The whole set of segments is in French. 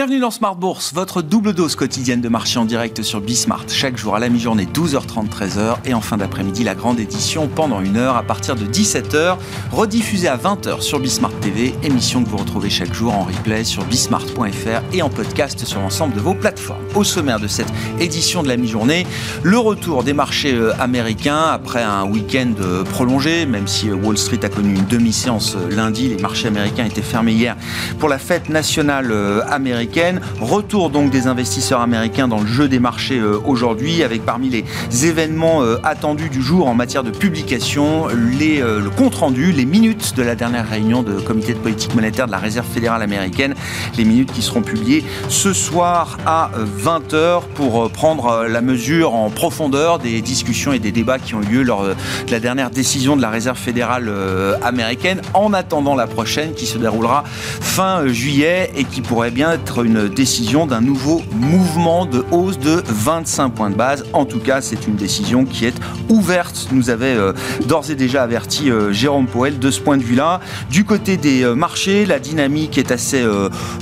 Bienvenue dans Smart Bourse, votre double dose quotidienne de marché en direct sur Bismart. Chaque jour à la mi-journée, 12h30, 13h. Et en fin d'après-midi, la grande édition pendant une heure à partir de 17h, rediffusée à 20h sur Bismart TV. Émission que vous retrouvez chaque jour en replay sur bismart.fr et en podcast sur l'ensemble de vos plateformes. Au sommaire de cette édition de la mi-journée, le retour des marchés euh, américains après un week-end euh, prolongé, même si euh, Wall Street a connu une demi-séance lundi. Les marchés américains étaient fermés hier pour la fête nationale américaine Retour donc des investisseurs américains dans le jeu des marchés euh, aujourd'hui, avec parmi les événements euh, attendus du jour en matière de publication, les, euh, le compte-rendu, les minutes de la dernière réunion de comité de politique monétaire de la Réserve fédérale américaine, les minutes qui seront publiées ce soir à 20h pour prendre la mesure en profondeur des discussions et des débats qui ont eu lieu lors de la dernière décision de la Réserve fédérale américaine, en attendant la prochaine qui se déroulera fin juillet et qui pourrait bien être une décision d'un nouveau mouvement de hausse de 25 points de base. En tout cas, c'est une décision qui est ouverte, nous avait euh, d'ores et déjà averti euh, Jérôme Poel de ce point de vue-là. Du côté des euh, marchés, la dynamique est assez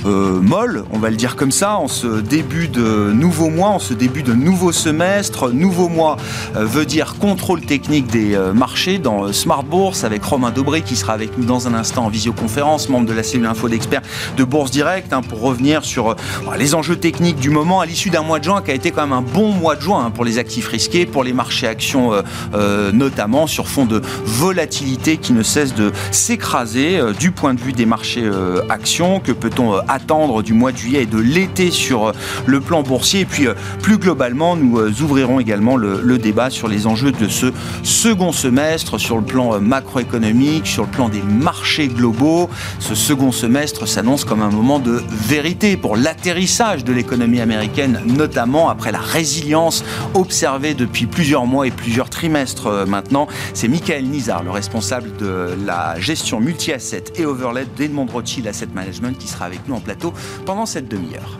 molle, on va le dire comme ça, en ce début de nouveau mois, en ce début de nouveau semestre. Nouveau mois veut dire contrôle technique des marchés dans Smart Bourse avec Romain Dobré qui sera avec nous dans un instant en visioconférence, membre de la cellule info d'experts de Bourse Direct, hein, pour revenir sur euh, les enjeux techniques du moment à l'issue d'un mois de juin qui a été quand même un bon mois de juin hein, pour les actifs risqués, pour les marchés actions euh, euh, notamment, sur fond de volatilité qui ne cesse de s'écraser du point de vue des marchés actions. Que peut-on attendre du mois de juillet et de l'été sur le plan boursier? Et puis plus globalement, nous ouvrirons également le, le, débat sur les enjeux de ce second semestre, sur le plan macroéconomique, sur le plan des marchés globaux. Ce second semestre s'annonce comme un moment de vérité pour l'atterrissage de l'économie américaine, notamment après la résilience observée depuis plusieurs mois et plusieurs trimestres euh, maintenant. C'est Michael Nizar, le responsable de la gestion multi-asset et overlay d'Edmond Rothschild Asset Management, qui sera avec nous en plateau pendant cette demi-heure.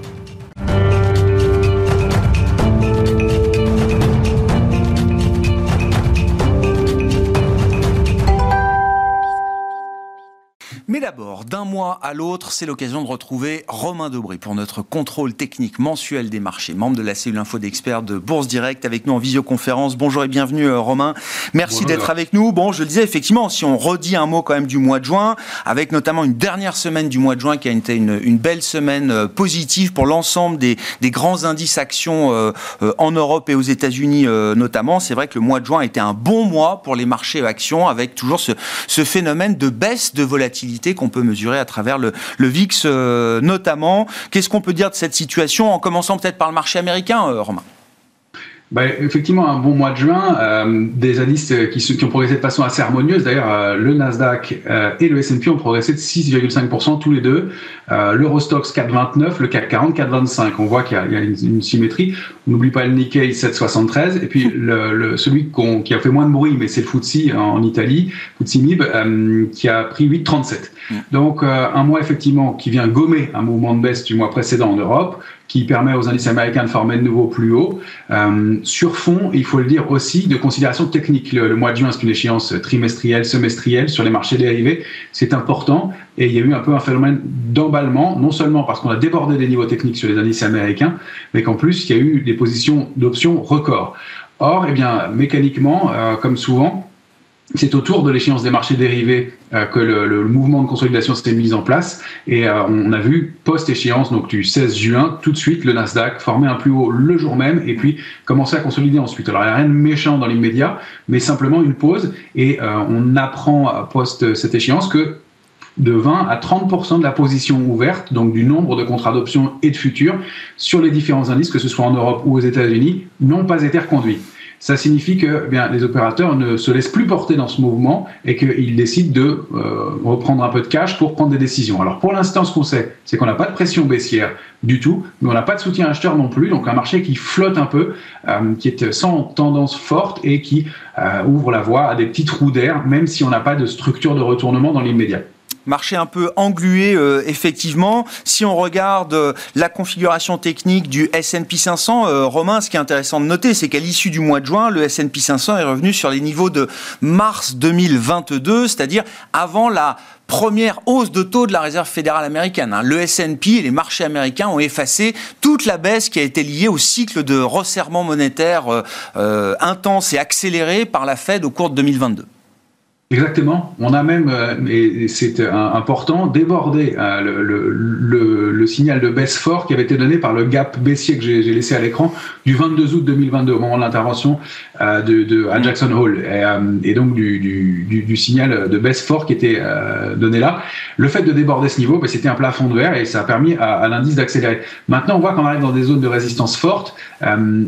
D'abord, d'un mois à l'autre, c'est l'occasion de retrouver Romain Dobré pour notre contrôle technique mensuel des marchés, membre de la cellule info d'experts de Bourse Direct avec nous en visioconférence. Bonjour et bienvenue euh, Romain. Merci d'être avec nous. Bon, je le disais effectivement, si on redit un mot quand même du mois de juin, avec notamment une dernière semaine du mois de juin qui a été une, belle semaine euh, positive pour l'ensemble des, grands indices actions euh, en Europe et aux États-Unis notamment. C'est vrai que le mois de juin a été un bon mois pour les marchés actions avec toujours ce, ce phénomène de baisse de volatilité qu'on peut mesurer à travers le, VIX euh, notamment. Qu'est-ce qu'on peut dire de cette situation en commençant peut-être par le marché américain, euh, Romain? Bah, effectivement, un bon mois de juin, euh, des indices qui, qui, ont progressé de façon assez harmonieuse. D'ailleurs, euh, le Nasdaq euh, et le S&P ont progressé de 6,5% tous les deux. Euh, L'Eurostox 4,29, le CAC 40 4,25. On voit qu'il y, y, a une, symétrie. On n'oublie pas le Nikkei 7,73 et puis le, le, celui qui a fait moins de bruit, mais c'est le FTSE en Italie, FTSE MIB, qui a pris 8,37. Mm. Donc un mois effectivement qui vient gommer un mouvement de baisse du mois précédent en Europe qui permet aux indices américains de former de nouveau plus haut. Euh, sur fond, il faut le dire aussi, de considération technique. Le, mois de juin, c'est une échéance trimestrielle, semestrielle sur les marchés dérivés. C'est important. Et il y a eu un peu un phénomène d'emballement, non seulement parce qu'on a débordé des niveaux techniques sur les indices américains, mais qu'en plus, il y a eu des positions d'options records. Or, eh bien, mécaniquement, euh, comme souvent, c'est autour de l'échéance des marchés dérivés euh, que le, mouvement de consolidation s'était mis en place. Et euh, on a vu post-échéance, donc du 16 juin, tout de suite le Nasdaq former un plus haut le jour même et puis commencer à consolider ensuite. Alors il n'y a rien de méchant dans l'immédiat, mais simplement une pause. Et euh, on apprend post cette échéance que de 20 à 30% de la position ouverte, donc du nombre de contrats d'options et de futurs sur les différents indices, que ce soit en Europe ou aux États-Unis, n'ont pas été reconduits ça signifie que eh bien, les opérateurs ne se laissent plus porter dans ce mouvement et qu'ils décident de euh, reprendre un peu de cash pour prendre des décisions. Alors pour l'instant, ce qu'on sait, c'est qu'on n'a pas de pression baissière du tout, mais on n'a pas de soutien acheteur non plus, donc un marché qui flotte un peu, euh, qui est sans tendance forte et qui euh, ouvre la voie à des petits trous d'air, même si on n'a pas de structure de retournement dans l'immédiat. Marché un peu englué, euh, effectivement. Si on regarde euh, la configuration technique du S&P 500, euh, Romain, ce qui est intéressant de noter, c'est qu'à l'issue du mois de juin, le S&P 500 est revenu sur les niveaux de mars 2022, c'est-à-dire avant la première hausse de taux de la Réserve fédérale américaine. Hein. Le S&P et les marchés américains ont effacé toute la baisse qui a été liée au cycle de resserrement monétaire intense et accéléré par la Fed au cours de 2022. Exactement. On a même, euh, et c'est important, débordé euh, le, le, le, signal de baisse fort qui avait été donné par le gap baissier que j'ai laissé à l'écran du 22 août 2022 au moment de l'intervention euh, de, de, à Jackson Hole et, et donc du, du, du, signal de baisse fort qui était donné là. Le fait de déborder ce niveau, ben, c'était un plafond de verre et ça a permis à, à l'indice d'accélérer. Maintenant, on voit qu'on arrive dans des zones de résistance fortes.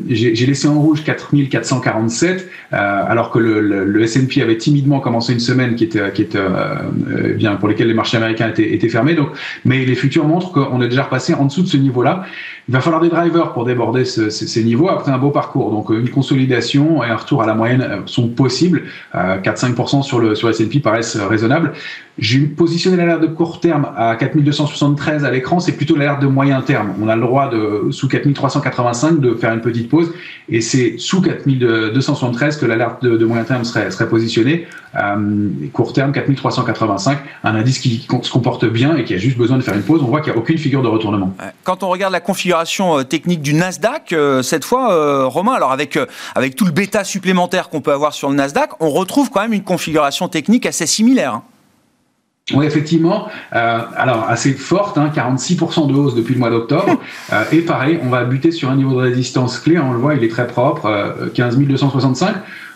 j'ai laissé en rouge 4447 alors que le, le S&P avait timidement commencé une semaine qui était, qui était euh, euh, bien pour lesquelles les marchés américains étaient, étaient fermés. Donc, mais les futurs montrent qu'on est déjà repassé en dessous de ce niveau-là. Il va falloir des drivers pour déborder ces niveaux après un beau parcours. Donc, une consolidation et un retour à la moyenne euh, sont possibles. 4-5% sur le sur S&P paraissent raisonnables. J'ai positionné l'alerte de court terme à 4273 à l'écran. C'est plutôt l'alerte de moyen terme. On a le droit de sous 4385 de faire une petite pause et c'est sous 4273 que l'alerte de, moyen terme serait serait positionnée. Euh, court terme 4385, un indice qui se comporte bien et qui a juste besoin de faire une pause. On voit qu'il n'y a aucune figure de retournement. Quand on regarde la configuration euh, technique du Nasdaq, euh, cette fois, Romain, alors avec, avec tout le bêta supplémentaire qu'on peut avoir sur le Nasdaq, on retrouve quand même une configuration technique assez similaire. Hein. Oui, effectivement. alors, assez forte, 46% hein, de hausse depuis le mois d'octobre. et pareil, on va buter sur un niveau de résistance clé. On le voit, il est très propre, 15 265.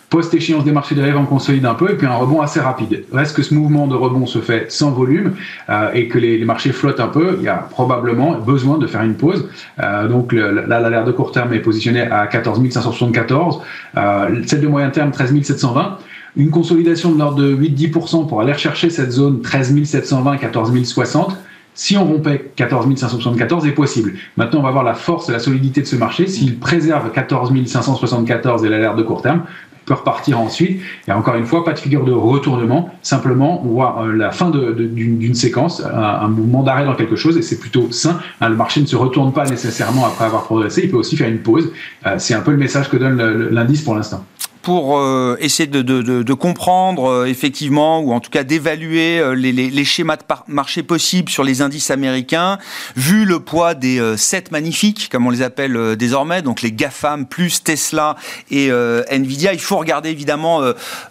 Post-échéance des marchés derrière, on consolide un peu et puis un rebond assez rapide. Reste que ce mouvement de rebond se fait sans volume euh, et que les, marchés flottent un peu, il y a probablement besoin de faire une pause. Euh, donc là, l'alerte de court terme est positionnée à 14 574, euh, celle de moyen terme 13 720 une consolidation de l'ordre de 8-10% pour aller rechercher cette zone 13 720, 14 060. Si on rompait 14 574 est possible. Maintenant, on va voir la force et la solidité de ce marché. S'il préserve 14 574 et l'alerte de court terme, peut repartir ensuite. Et encore une fois, pas de figure de retournement. Simplement, on voit euh, la fin d'une séquence, un, mouvement d'arrêt dans quelque chose, et c'est plutôt sain. Hein, le marché ne se retourne pas nécessairement après avoir progressé. Il peut aussi faire une pause. Euh, c'est un peu le message que donne l'indice pour l'instant pour euh, essayer de, comprendre euh, effectivement, ou en tout cas d'évaluer euh, les, schémas de marché possibles sur les indices américains, vu le poids des sept magnifiques, comme on les appelle désormais, donc les GAFAM plus Tesla et Nvidia, il faut regarder évidemment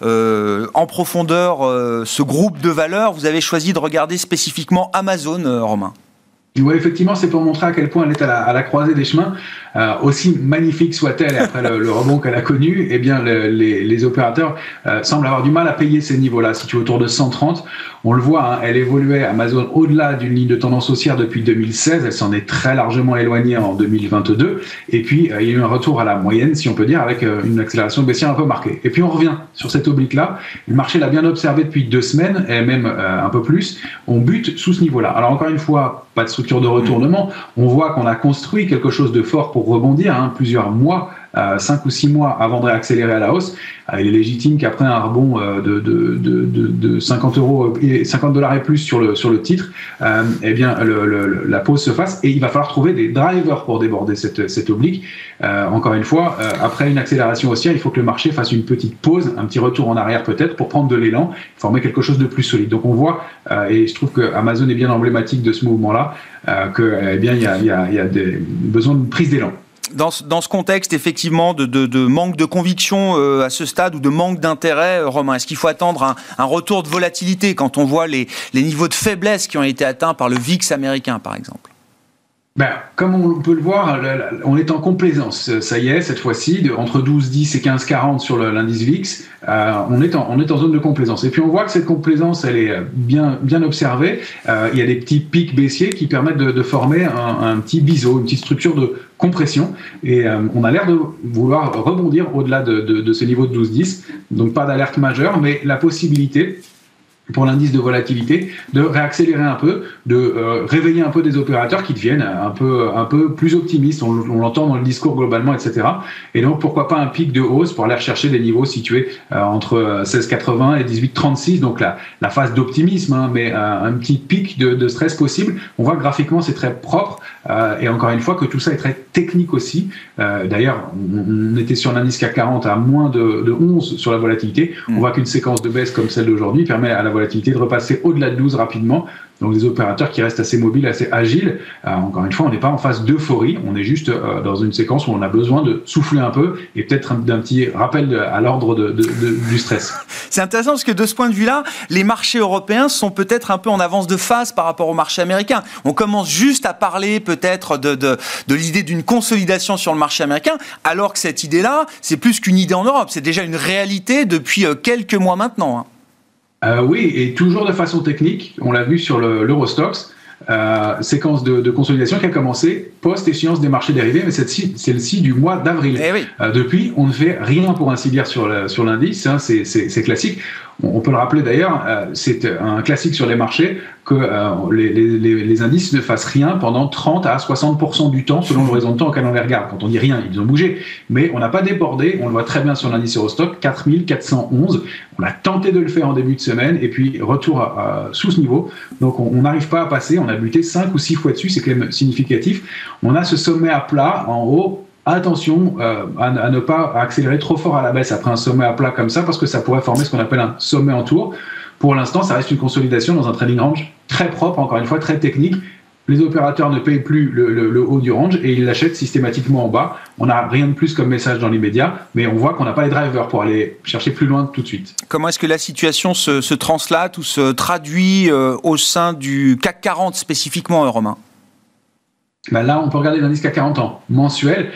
en profondeur ce groupe de valeurs. Vous avez choisi de regarder spécifiquement Amazon, Romain. Oui, effectivement, c'est pour montrer à quel point elle est à la, croisée des chemins. Euh, aussi magnifique soit-elle après le, rebond qu'elle a connu, eh bien, les, opérateurs euh, semblent avoir du mal à payer ces niveaux-là. Si tu es autour de 130, on le voit, hein, elle évoluait Amazon au-delà d'une ligne de tendance haussière depuis 2016. Elle s'en est très largement éloignée en 2022. Et puis, euh, il y a eu un retour à la moyenne, si on peut dire, avec une accélération baissière un peu marquée. Et puis, on revient sur cette oblique-là. Le marché l'a bien observé depuis deux semaines, et même un peu plus. On bute sous ce niveau-là. Alors, encore une fois, pas de structure de retournement. On voit qu'on a construit quelque chose de fort pour rebondir, hein, plusieurs mois, euh, cinq ou six mois avant de réaccélérer à la hausse. Euh, il est légitime qu'après un rebond euh, de, de, de, de, 50 euros et 50 dollars et plus sur le, sur le titre, eh bien, le, la pause se fasse et il va falloir trouver des drivers pour déborder cette, cette oblique. encore une fois, après une accélération haussière, il faut que le marché fasse une petite pause, un petit retour en arrière peut-être pour prendre de l'élan, former quelque chose de plus solide. Donc on voit, et je trouve que Amazon est bien emblématique de ce mouvement-là, que eh bien il y a, y a, y a des, besoin de prise d'élan dans, dans, ce contexte, effectivement, de, de, manque de conviction euh, à ce stade ou de manque d'intérêt, euh, Romain, est-ce qu'il faut attendre un, un, retour de volatilité quand on voit les, les niveaux de faiblesse qui ont été atteints par le VIX américain, par exemple? Ben, comme on peut le voir, on est en complaisance. Ça y est, cette fois-ci, entre 12,10 et 15,40 sur l'indice VIX, euh, on, est en, zone de complaisance. Et puis on voit que cette complaisance, elle est bien, bien observée. Euh, il y a des petits pics baissiers qui permettent de, former un, petit biseau, une petite structure de compression. Et euh, on a l'air de vouloir rebondir au-delà de, ce niveau de 12,10. Donc pas d'alerte majeure, mais la possibilité pour l'indice de volatilité, de réaccélérer un peu, de euh, réveiller un peu des opérateurs qui deviennent un peu, un peu plus optimistes. On, l'entend dans le discours globalement, etc. Et donc, pourquoi pas un pic de hausse pour aller rechercher des niveaux situés euh, entre 16,80 et 18,36. Donc, la, la phase d'optimisme, hein, mais un petit pic de, de, stress possible. On voit que graphiquement, c'est très propre. et encore une fois, que tout ça est très technique aussi. D'ailleurs, on, était sur l'indice CAC 40 à moins de, de 11 sur la volatilité. On mm. voit qu'une séquence de baisse comme celle d'aujourd'hui permet à la volatilité de repasser au-delà de 12 rapidement. Donc des opérateurs qui restent assez mobiles, assez agiles. Euh, encore une fois, on n'est pas en phase d'euphorie, on est juste euh, dans une séquence où on a besoin de souffler un peu et peut-être d'un petit rappel à l'ordre du stress. C'est intéressant parce que de ce point de vue-là, les marchés européens sont peut-être un peu en avance de phase par rapport au marché américain. On commence juste à parler peut-être de, l'idée d'une consolidation sur le marché américain, alors que cette idée-là, c'est plus qu'une idée en Europe, c'est déjà une réalité depuis euh, quelques mois maintenant. Euh, oui, et toujours de façon technique. On l'a vu sur l'Eurostox. Euh, séquence de, consolidation qui a commencé post-échéance des marchés dérivés, mais celle-ci du mois d'avril. Eh euh, depuis, on ne fait rien pour ainsi dire sur l'indice, hein, c'est classique. On peut le rappeler d'ailleurs, euh, c'est un classique sur les marchés que euh, les, indices ne fassent rien pendant 30 à 60% du temps selon l'horizon de temps auquel on les regarde. Quand on dit rien, ils ont bougé. Mais on n'a pas débordé, on le voit très bien sur l'indice Eurostock, 4411. On a tenté de le faire en début de semaine et puis retour sous ce niveau. Donc on n'arrive pas à passer, on a buté 5 ou 6 fois dessus, c'est quand même significatif. On a ce sommet à plat en haut attention euh, à, ne pas accélérer trop fort à la baisse après un sommet à plat comme ça, parce que ça pourrait former ce qu'on appelle un sommet en tour. Pour l'instant, ça reste une consolidation dans un trading range très propre, encore une fois très technique. Les opérateurs ne payent plus le, haut du range et ils l'achètent systématiquement en bas. On n'a rien de plus comme message dans l'immédiat, mais on voit qu'on n'a pas les drivers pour aller chercher plus loin tout de suite. Comment est-ce que la situation se, translate ou se traduit euh, au sein du CAC 40 spécifiquement, Romain? Ben Là, on peut regarder l'indice CAC 40 ans mensuel.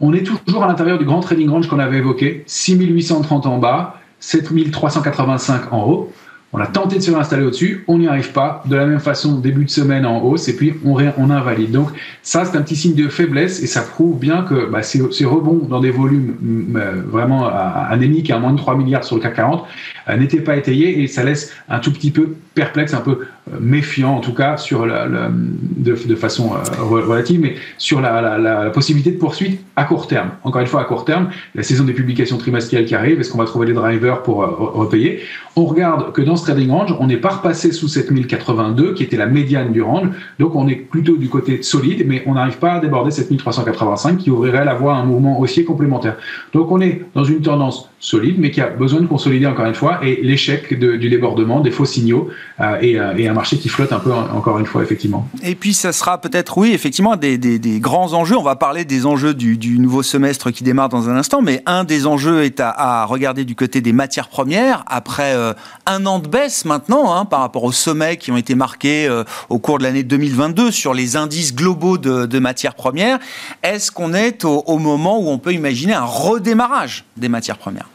On est toujours à l'intérieur du grand trading range qu'on avait évoqué, 6830 en bas, 7385 en haut. On a tenté de se réinstaller au-dessus, on n'y arrive pas. De la même façon, début de semaine en hausse, et puis on, on invalide. Donc ça, c'est un petit signe de faiblesse, et ça prouve bien que bah, ces, rebonds dans des volumes mm, euh, vraiment anémiques, à moins de 3 milliards sur le CAC 40, euh, n'étaient pas étayés, et ça laisse un tout petit peu perplexe, un peu euh, méfiant en tout cas, sur la, de, façon relative, mais sur la, possibilité de poursuite à court terme. Encore une fois, à court terme, la saison des publications trimestrielles qui arrive, est-ce qu'on va trouver les drivers pour repayer? On regarde que dans ce trading range, on n'est pas repassé sous 7082, qui était la médiane du range. Donc, on est plutôt du côté solide, mais on n'arrive pas à déborder 7385, qui ouvrirait la voie à un mouvement haussier complémentaire. Donc, on est dans une tendance solide, mais qui a besoin de consolider encore une fois, et l'échec du débordement, des faux signaux, euh, euh, et, un marché qui flotte un peu encore une fois, effectivement. Et puis, ça sera peut-être, oui, effectivement, des, grands enjeux. On va parler des enjeux du, nouveau semestre qui démarre dans un instant, mais un des enjeux est à, regarder du côté des matières premières. Après euh, un an de baisse maintenant, hein, par rapport aux sommets qui ont été marqués au cours de l'année 2022 sur les indices globaux de, matières premières, est-ce qu'on est au moment où on peut imaginer un redémarrage des matières premières?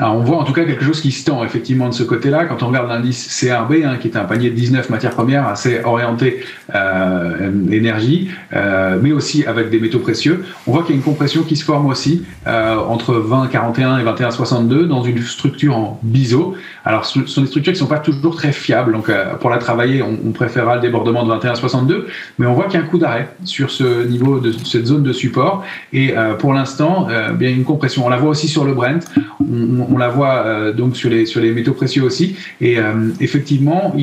On voit en tout cas quelque chose qui se tend effectivement de ce côté-là. Quand on regarde l'indice CRB, hein, qui est un panier de 19 matières premières assez orienté euh, énergie, euh, mais aussi avec des métaux précieux, on voit qu'il y a une compression qui se forme aussi euh, entre 20,41 et 21,62 dans une structure en biseau. Alors, ce sont des structures qui ne sont pas toujours très fiables. Donc, euh, pour la travailler, on, préférera le débordement de 21,62, mais on voit qu'il y a un coup d'arrêt sur ce niveau de cette zone de support. Et euh, pour l'instant, euh, bien une compression. On la voit aussi sur le Brent. On, la voit euh, donc sur les, sur les métaux précieux aussi. Et effectivement,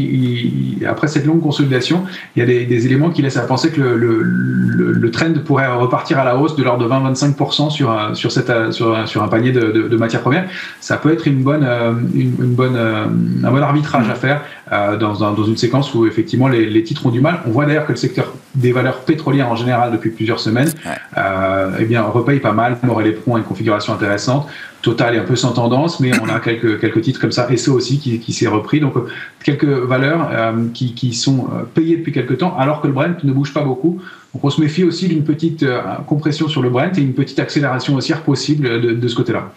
après cette longue consolidation, il y a des, éléments qui laissent à penser que le, trend pourrait repartir à la hausse de l'ordre de 20-25% sur, sur, sur, un panier de, matières premières. Ça peut être une bonne, une bonne, un bon arbitrage à faire dans, dans, une séquence où effectivement les, les, titres ont du mal. On voit d'ailleurs que le secteur des valeurs pétrolières en général depuis plusieurs semaines, euh, eh bien repaye pas mal. Morel et Pron a une configuration intéressante. Total est un peu sans tendance, mais on a quelques, quelques titres comme ça, ça aussi qui, qui s'est repris. Donc quelques valeurs euh, qui, qui, sont euh, payées depuis quelques temps, alors que le Brent ne bouge pas beaucoup. Donc on se méfie aussi d'une petite euh, compression sur le Brent et une petite accélération haussière possible de, de ce côté-là.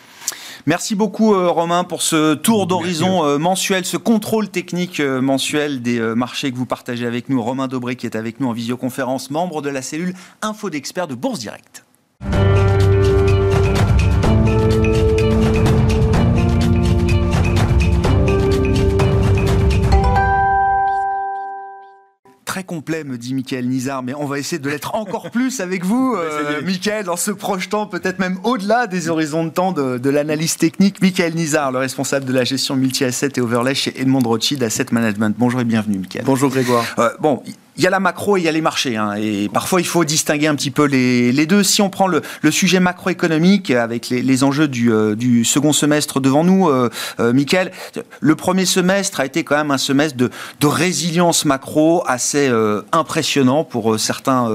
Merci beaucoup Romain pour ce tour d'horizon mensuel, ce contrôle technique mensuel des marchés que vous partagez avec nous. Romain Dobré qui est avec nous en visioconférence, membre de la cellule Info d'experts de Bourse Direct. Complet, me dit Michael Nizar, mais on va essayer de l'être encore plus avec vous, euh, Michael, en se projetant peut-être même au-delà des horizons de temps de, de l'analyse technique. Michael Nizar, le responsable de la gestion multi-asset et overlay chez Edmond Rothschild Asset Management. Bonjour et bienvenue, Michael. Bonjour Grégoire. Euh, bon, il y a la macro et il y a les marchés. Hein, et parfois, il faut distinguer un petit peu les, deux. Si on prend le, sujet macroéconomique avec les, enjeux du, euh, du, second semestre devant nous, euh, euh, Michael, le premier semestre a été quand même un semestre de, résilience macro assez impressionnant pour certains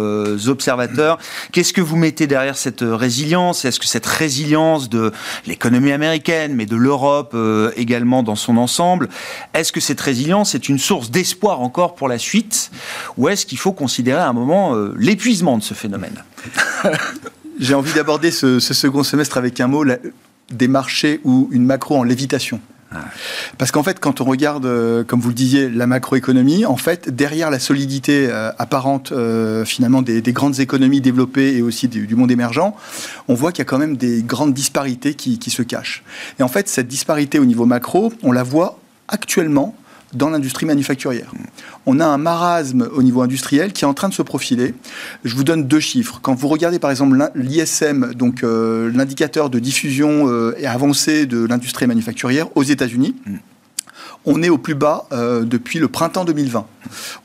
observateurs. Qu'est-ce que vous mettez derrière cette résilience? Est-ce que cette résilience de l'économie américaine, mais de l'Europe également dans son ensemble, est-ce que cette résilience est une source d'espoir encore pour la suite? Ou est-ce qu'il faut considérer à un moment euh, l'épuisement de ce phénomène? J'ai envie d'aborder ce, ce, second semestre avec un mot, la, des marchés ou une macro en lévitation. Parce qu'en fait, quand on regarde, euh, comme vous le disiez, la macroéconomie, en fait, derrière la solidité euh, apparente euh, finalement des, des, grandes économies développées et aussi du, du monde émergent, on voit qu'il y a quand même des grandes disparités qui, qui se cachent. Et en fait, cette disparité au niveau macro, on la voit actuellement dans l'industrie manufacturière. On a un marasme au niveau industriel qui est en train de se profiler. Je vous donne deux chiffres. Quand vous regardez par exemple l'ISM, donc euh, l'indicateur de diffusion euh, et avancée de l'industrie manufacturière aux États-Unis, mm on est au plus bas euh, depuis le printemps 2020.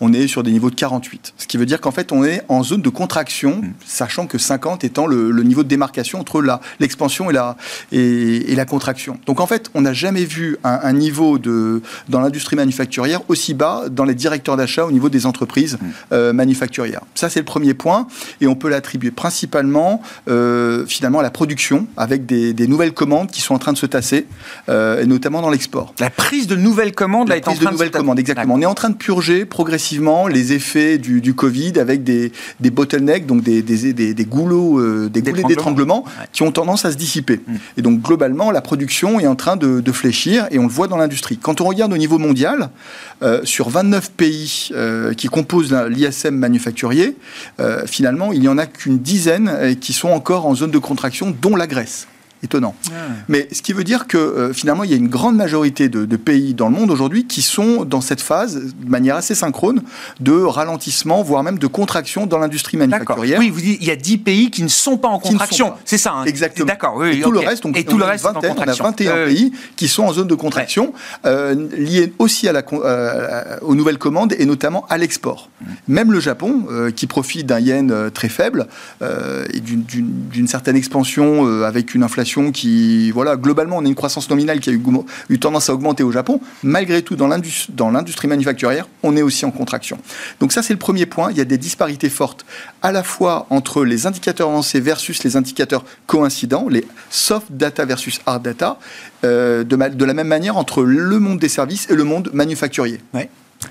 On est sur des niveaux de 48. Ce qui veut dire qu'en fait, on est en zone de contraction, mmh. sachant que 50 étant le, le niveau de démarcation entre l'expansion et la, et, et, la contraction. Donc en fait, on n'a jamais vu un, un, niveau de, dans l'industrie manufacturière aussi bas dans les directeurs d'achat au niveau des entreprises mmh. euh, manufacturières. Ça, c'est le premier point. Et on peut l'attribuer principalement, euh, finalement, à la production, avec des, des, nouvelles commandes qui sont en train de se tasser, et notamment dans l'export. La prise de nouvelles commandes, la là, prise de nouvelles commandes, exactement. On est en train de purger progressivement les effets du, du Covid avec des, des bottlenecks, donc des, des, des, des goulots, euh, des goulets d'étranglement ouais. qui ont tendance à se dissiper. Mmh. Et donc globalement, la production est en train de, de fléchir et on le voit dans l'industrie. Quand on regarde au niveau mondial, euh, sur 29 pays euh, qui composent l'ISM manufacturier, finalement, il n'y en a qu'une dizaine qui sont encore en zone de contraction, dont la Grèce étonnant. Ah. Mais ce qui veut dire que euh, finalement, il y a une grande majorité de, de pays dans le monde aujourd'hui qui sont dans cette phase, de manière assez synchrone, de ralentissement, voire même de contraction dans l'industrie manufacturière. Oui, vous dites, il y a 10 pays qui ne sont pas en contraction. C'est ça. Hein. Exactement. D'accord. Oui, et tout okay. le reste, donc, et tout le reste vingtaine, on a 21 euh, pays qui sont en zone de contraction, ouais. euh, liés aussi à la, euh, aux nouvelles commandes et notamment à l'export. Mmh. Même le Japon, euh, qui profite d'un yen euh, très faible et d'une certaine expansion avec une inflation qui, voilà, globalement, on a une croissance nominale qui a eu, tendance à augmenter au Japon. Malgré tout, dans l'industrie manufacturière, on est aussi en contraction. Donc ça, c'est le premier point. Il y a des disparités fortes à la fois entre les indicateurs avancés versus les indicateurs coïncidents, les soft data versus hard data, euh, de, de, la même manière entre le monde des services et le monde manufacturier.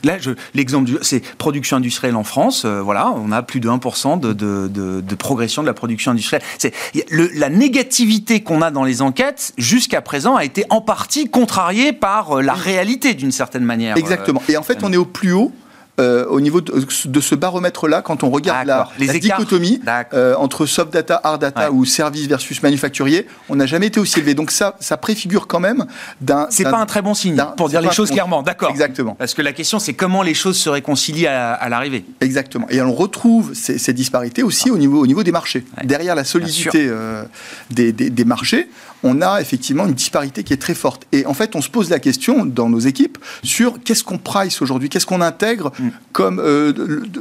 Là, l'exemple, c'est production industrielle en France. Euh, voilà, on a plus de 1% de, de, de, de, progression de la production industrielle. C'est la négativité qu'on a dans les enquêtes jusqu'à présent a été en partie contrariée par euh, la réalité d'une certaine manière. Exactement. Et en fait, on est au plus haut euh, au niveau de, de ce baromètre-là, quand on regarde la, Les la dichotomie euh, entre soft data, hard data ouais. ou service versus manufacturier, on n'a jamais été aussi élevé. Donc ça, ça préfigure quand même d'un. C'est pas un très bon signe pour dire les choses clairement. D'accord. Exactement. Parce que la question, c'est comment les choses se réconcilient à, à l'arrivée. Exactement. Et on retrouve ces, ces disparités aussi ah. au niveau au niveau des marchés. Ouais. Derrière la solidité euh, des, des, des marchés, on a effectivement une disparité qui est très forte. Et en fait, on se pose la question dans nos équipes sur qu'est-ce qu'on price aujourd'hui, qu'est-ce qu'on intègre mm. Comme euh,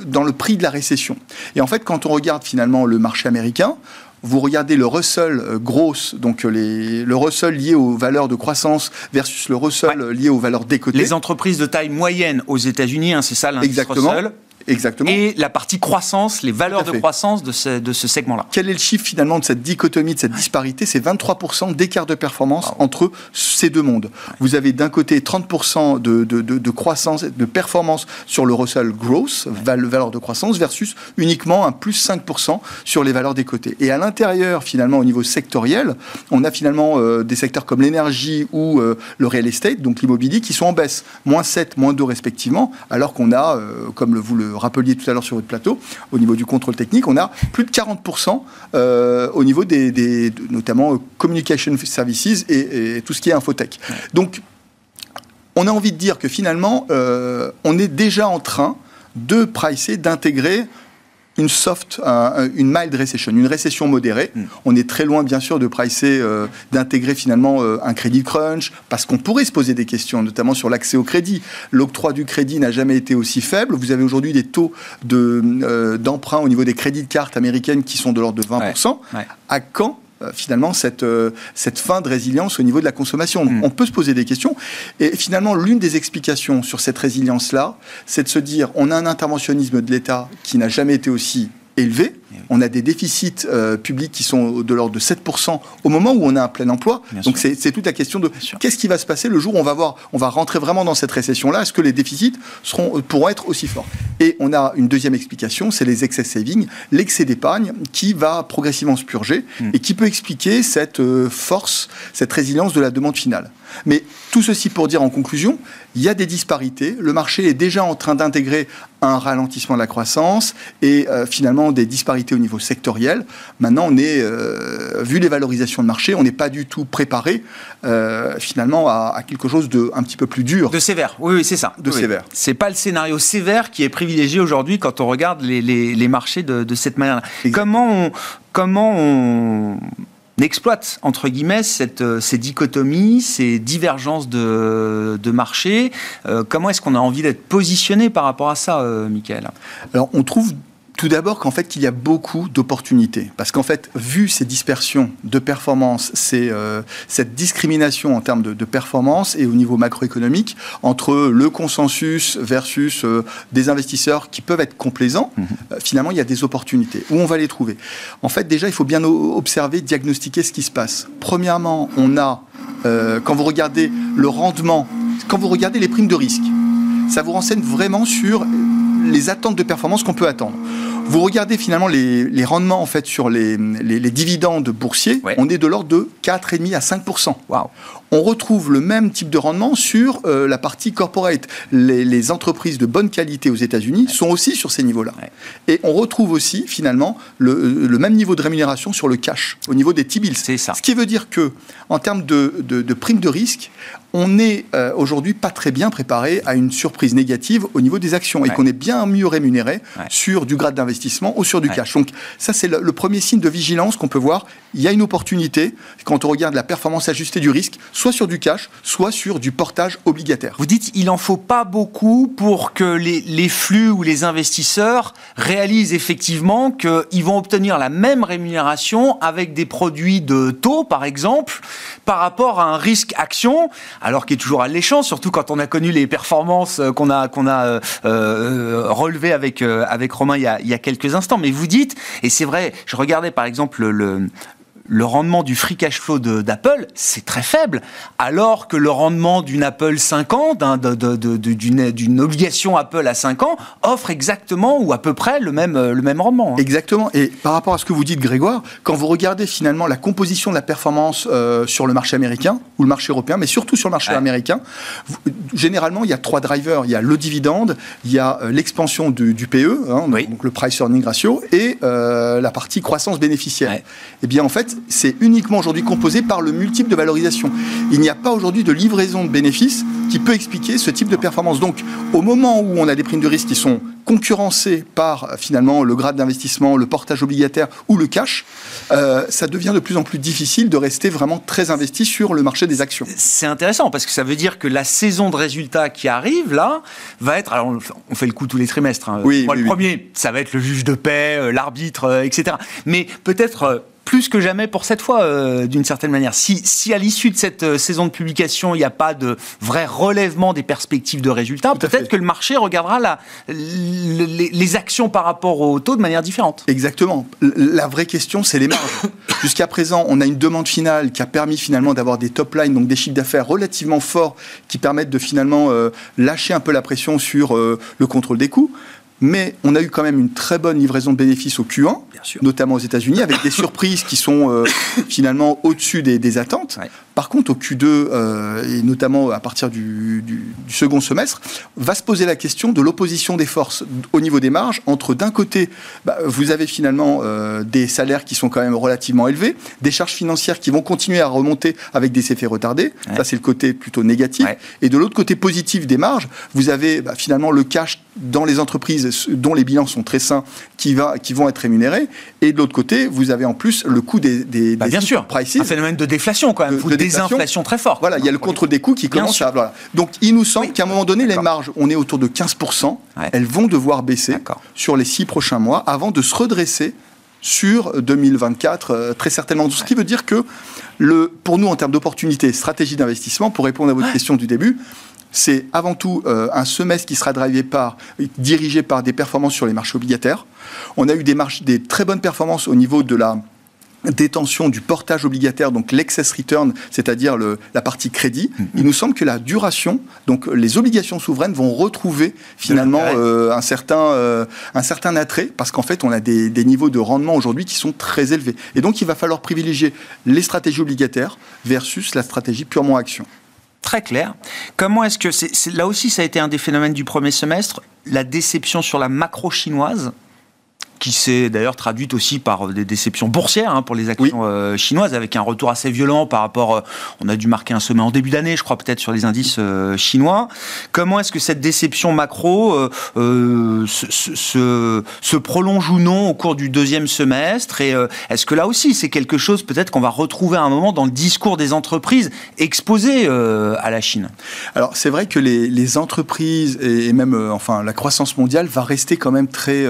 dans le prix de la récession. Et en fait, quand on regarde finalement le marché américain, vous regardez le Russell euh, grosse, donc les, le Russell lié aux valeurs de croissance versus le Russell ouais. lié aux valeurs décotées. Les entreprises de taille moyenne aux États-Unis, hein, c'est ça l'indice Russell Exactement. Et la partie croissance, les valeurs de croissance de ce, de ce segment-là. Quel est le chiffre finalement de cette dichotomie, de cette disparité? C'est 23% d'écart de performance wow. entre ces deux mondes. Vous avez d'un côté 30% de, de, de, croissance, de performance sur le Russell Growth, valeur de croissance, versus uniquement un plus 5% sur les valeurs des côtés. Et à l'intérieur, finalement, au niveau sectoriel, on a finalement euh, des secteurs comme l'énergie ou euh, le real estate, donc l'immobilier, qui sont en baisse, moins 7, moins 2 respectivement, alors qu'on a, euh, comme le, vous le rappeliez tout à l'heure sur votre plateau, au niveau du contrôle technique, on a plus de 40% euh, au niveau des, des notamment euh, communication services et, et, tout ce qui est infotech. Donc, on a envie de dire que finalement, euh, on est déjà en train de pricer, d'intégrer une soft, une mild recession, une récession modérée. Mm. On est très loin, bien sûr, de pricer, euh, d'intégrer finalement euh, un crédit crunch, parce qu'on pourrait se poser des questions, notamment sur l'accès au crédit. L'octroi du crédit n'a jamais été aussi faible. Vous avez aujourd'hui des taux de, d'emprunt au niveau des crédits de cartes américaines qui sont de l'ordre de 20%. À quand euh, finalement cette, euh, cette fin de résilience au niveau de la consommation. Mm. On peut se poser des questions. Et finalement, l'une des explications sur cette résilience-là, c'est de se dire, on a un interventionnisme de l'État qui n'a jamais été aussi élevé. On a des déficits euh, publics qui sont de l'ordre de 7% au moment où on a un plein emploi. Donc c'est toute la question de qu'est-ce qui va se passer le jour où on va voir, on va rentrer vraiment dans cette récession-là? Est-ce que les déficits seront, pourront être aussi forts? Et on a une deuxième explication, c'est les excès savings, l'excès d'épargne qui va progressivement se purger hmm. et qui peut expliquer cette euh, force, cette résilience de la demande finale. Mais tout ceci pour dire en conclusion, il y a des disparités. Le marché est déjà en train d'intégrer un ralentissement de la croissance et euh, finalement des disparités au niveau sectoriel. Maintenant, on est, euh, vu les valorisations de marché, on n'est pas du tout préparé euh, finalement à, quelque chose de un petit peu plus dur. De sévère, oui, oui c'est ça. De sévère. C'est pas le scénario sévère qui est privilégié aujourd'hui quand on regarde les, marchés de, cette manière-là. Comment comment on exploite, entre guillemets, cette, euh, ces dichotomies, ces divergences de, de marché. Euh, comment est-ce qu'on a envie d'être positionné par rapport à ça, euh, Michael? Alors, on trouve tout d'abord qu'en fait, il y a beaucoup d'opportunités. Parce qu'en fait, vu ces dispersions de performance, euh, cette discrimination en termes de, performance et au niveau macroéconomique entre le consensus versus euh, des investisseurs qui peuvent être complaisants, mhm. euh, finalement, il y a des opportunités. Où on va les trouver? En fait, déjà, il faut bien observer, diagnostiquer ce qui se passe. Premièrement, on a, quand vous regardez le rendement, quand vous regardez les primes de risque, ça vous renseigne vraiment sur les attentes de performance qu'on peut attendre. Vous regardez finalement les, rendements en fait sur les, dividendes boursiers, on est de l'ordre de 4,5 à 5% On retrouve le même type de rendement sur euh, la partie corporate. Les, entreprises de bonne qualité aux États-Unis sont aussi sur ces niveaux-là. Et on retrouve aussi finalement le, même niveau de rémunération sur le cash, au niveau des T-bills. C'est ça. Ce qui veut dire que en termes de, de, primes de risque, on n'est euh, aujourd'hui pas très bien préparé à une surprise négative au niveau des actions et qu'on est bien mieux rémunéré sur du grade d'investissement ou sur du cash. Donc ça, c'est le, premier signe de vigilance qu'on peut voir. Il y a une opportunité quand on regarde la performance ajustée du risque, soit sur du cash, soit sur du portage obligataire. Vous dites il en faut pas beaucoup pour que les, les flux ou les investisseurs réalisent effectivement qu'ils vont obtenir la même rémunération avec des produits de taux, par exemple, par rapport à un risque action alors qui est toujours alléchant, surtout quand on a connu les performances euh, qu'on a qu'on a euh, euh, relevées avec avec Romain il y, a, il y a quelques instants. Mais vous dites, et c'est vrai, je regardais par exemple le, le rendement du free cash flow d'Apple, c'est très faible, alors que le rendement d'une Apple 5 ans, d'une obligation Apple à 5 ans, offre exactement ou à peu près le même, le même rendement. Hein. Exactement. Et par rapport à ce que vous dites, Grégoire, quand vous regardez finalement la composition de la performance euh, sur le marché américain ou le marché européen, mais surtout sur le marché américain, généralement, il y a trois drivers. Il y a le dividende, il y a euh, l'expansion du, PE, hein, donc le price earning ratio, et euh, la partie croissance bénéficiaire. Et eh bien, en fait, c'est uniquement aujourd'hui composé par le multiple de valorisation. Il n'y a pas aujourd'hui de livraison de bénéfices qui peut expliquer ce type de performance. Donc, au moment où on a des primes de risque qui sont concurrencées par finalement le grade d'investissement, le portage obligataire ou le cash, euh, ça devient de plus en plus difficile de rester vraiment très investi sur le marché des actions. C'est intéressant parce que ça veut dire que la saison de résultats qui arrive là va être. Alors, on fait le coup tous les trimestres. Hein. Oui, le premier, ça va être le juge de paix, euh, l'arbitre, euh, etc. Mais peut-être plus que jamais pour cette fois, euh, d'une certaine manière. Si, si à l'issue de cette euh, saison de publication, il n'y a pas de vrai relèvement des perspectives de résultats, peut-être que le marché regardera la, les, actions par rapport au taux de manière différente. Exactement. La vraie question, c'est les marges. Jusqu'à présent, on a une demande finale qui a permis finalement d'avoir des top lines, donc des chiffres d'affaires relativement forts qui permettent de finalement euh, lâcher un peu la pression sur le contrôle des coûts mais on a eu quand même une très bonne livraison de bénéfices au Q1, notamment aux États-Unis, avec des surprises qui sont euh, finalement au-dessus des, attentes. Par contre, au Q2, euh, et notamment à partir du, second semestre, va se poser la question de l'opposition des forces au niveau des marges entre, d'un côté, bah, vous avez finalement euh, des salaires qui sont quand même relativement élevés, des charges financières qui vont continuer à remonter avec des effets retardés. Ça, c'est le côté plutôt négatif. Et de l'autre côté positif des marges, vous avez bah, finalement le cash dans les entreprises dont les bilans sont très sains qui, va, qui vont être rémunérés. Et de l'autre côté, vous avez en plus le coût des, des, bah, bien sûr, prices. Un phénomène de déflation quand même, de, de désinflation très fort. Voilà, il y a le contre des coûts qui commence à. Voilà. Donc il nous semble qu'à un moment donné, les marges, on est autour de 15%, elles vont devoir baisser sur les six prochains mois avant de se redresser sur 2024, euh, très certainement. Ce qui veut dire que, le, pour nous, en termes d'opportunités, stratégie d'investissement, pour répondre à votre question du début, c'est avant tout euh, un semestre qui sera drivé par, dirigé par des performances sur les marchés obligataires. On a eu des, marches, des très bonnes performances au niveau de la détention du portage obligataire, donc l'excess return, c'est-à-dire la partie crédit, mm-hmm. il nous semble que la duration, donc les obligations souveraines vont retrouver finalement euh, un, certain, euh, un certain attrait, parce qu'en fait on a des, des niveaux de rendement aujourd'hui qui sont très élevés. Et donc il va falloir privilégier les stratégies obligataires versus la stratégie purement action très clair. Comment est-ce que c'est là aussi ça a été un des phénomènes du premier semestre, la déception sur la macro chinoise? Qui s'est d'ailleurs traduite aussi par des déceptions boursières hein, pour les actions euh, chinoises, avec un retour assez violent par rapport. Euh, on a dû marquer un sommet en début d'année, je crois peut-être sur les indices euh, chinois. Comment est-ce que cette déception macro se, se, prolonge ou non au cours du deuxième semestre? Et est-ce que là aussi c'est quelque chose peut-être qu'on va retrouver à un moment dans le discours des entreprises exposées à la Chine? Alors c'est vrai que les, les, entreprises et même enfin la croissance mondiale va rester quand même très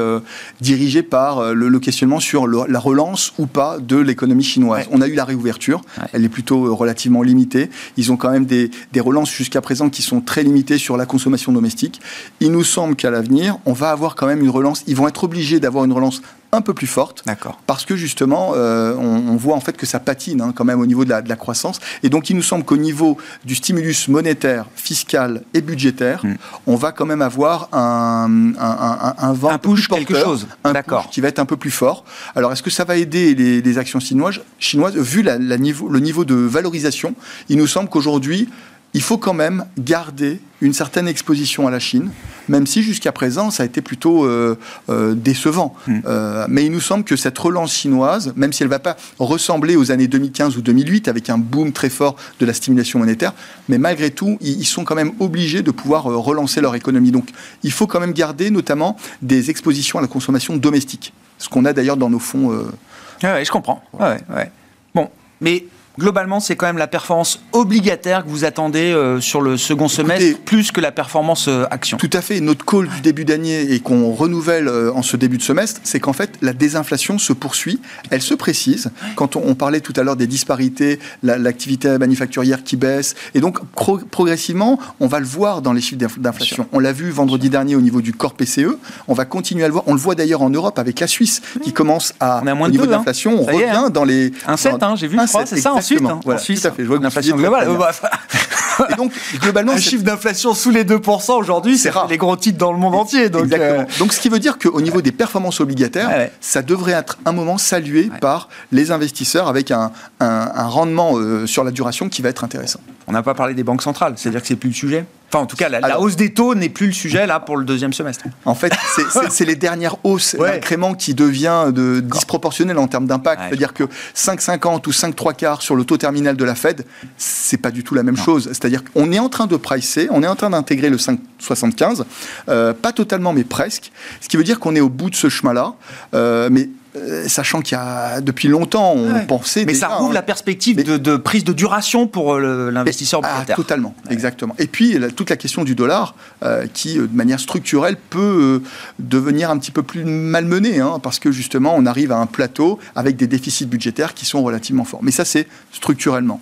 dirigée par euh, le, questionnement sur la relance ou pas de l'économie chinoise. On a eu la réouverture, elle est plutôt euh, relativement limitée. Ils ont quand même des, des relances jusqu'à présent qui sont très limitées sur la consommation domestique. Il nous semble qu'à l'avenir, on va avoir quand même une relance. Ils vont être obligés d'avoir une relance un peu plus forte. Parce que justement, euh, on, voit en fait que ça patine hein, quand même au niveau de la, de la, croissance. Et donc, il nous semble qu'au niveau du stimulus monétaire, fiscal et budgétaire, hmm. on va quand même avoir un, un, un, vent un push, quelque chose. Un push qui va être un peu plus fort. Alors, est-ce que ça va aider les, les actions chinoises, chinoises Vu la, la niveau, le niveau de valorisation, il nous semble qu'aujourd'hui, il faut quand même garder une certaine exposition à la Chine, même si jusqu'à présent ça a été plutôt euh, euh, décevant. Hmm. Euh, mais il nous semble que cette relance chinoise, même si elle ne va pas ressembler aux années 2015 ou 2008 avec un boom très fort de la stimulation monétaire, mais malgré tout, ils, sont quand même obligés de pouvoir relancer leur économie. Donc il faut quand même garder notamment des expositions à la consommation domestique, ce qu'on a d'ailleurs dans nos fonds. Oui, je comprends. Ouais, ouais. Bon, mais globalement, c'est quand même la performance obligataire que vous attendez euh, sur le second semestre, plus que la performance euh, action. Tout à fait. Notre call du début d'année et qu'on renouvelle euh, en ce début de semestre, c'est qu'en fait, la désinflation se poursuit. Elle se précise. Quand on, parlait tout à l'heure des disparités, l'activité manufacturière qui baisse, et donc progressivement, on va le voir dans les chiffres d'inflation. On l'a vu vendredi dernier au niveau du corps PCE. On va continuer à le voir. On le voit d'ailleurs en Europe avec la Suisse qui commence à, on a moins au niveau hein. d'inflation, on revient hein. dans les un 7, hein, j'ai vu, c'est ça ensuite. Hein, voilà, Suisse, tout à fait. Je vois l'inflation globale. et donc, globalement, un chiffre d'inflation sous les 2% aujourd'hui, c'est les gros titres dans le monde entier. Donc, euh, donc, ce qui veut dire qu'au niveau des performances obligataires, ça devrait être un moment salué par les investisseurs avec un, un, rendement euh, sur la duration qui va être intéressant. On n'a pas parlé des banques centrales, c'est-à-dire que c'est plus le sujet Enfin, en tout cas, la, hausse des taux n'est plus le sujet là pour le deuxième semestre. En fait, c'est les dernières hausses, l'incrément qui devient de, disproportionnel en termes d'impact. C'est-à-dire que 5,50 ou 5,3 quarts sur le taux terminal de la Fed, c'est pas du tout la même chose. C'est-à-dire qu'on est en train de pricer, on est en train d'intégrer le 5,75, euh, pas totalement, mais presque. Ce qui veut dire qu'on est au bout de ce chemin-là. Euh, mais sachant qu'il y a depuis longtemps on pensait mais ça rouvre hein. la perspective de, prise de duration pour euh, l'investisseur ah, totalement exactement. Et puis toute la question du dollar euh, qui de manière structurelle peut devenir un petit peu plus malmenée hein, parce que justement on arrive à un plateau avec des déficits budgétaires qui sont relativement forts. Mais ça c'est structurellement.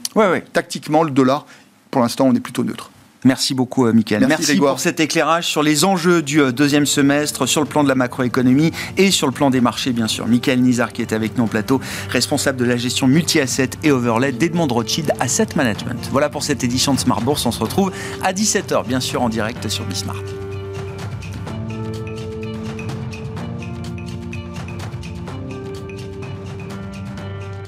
Tactiquement le dollar pour l'instant on est plutôt neutre Merci beaucoup, euh, Mickaël. Merci, pour cet éclairage sur les enjeux du euh, deuxième semestre, sur le plan de la macroéconomie et sur le plan des marchés, bien sûr. Mickaël Nizar, qui est avec nous en plateau, responsable de la gestion multi-asset et overlay d'Edmond Rothschild Asset Management. Voilà pour cette édition de Smart Bourse. On se retrouve à 17h, bien sûr, en direct sur Bismart.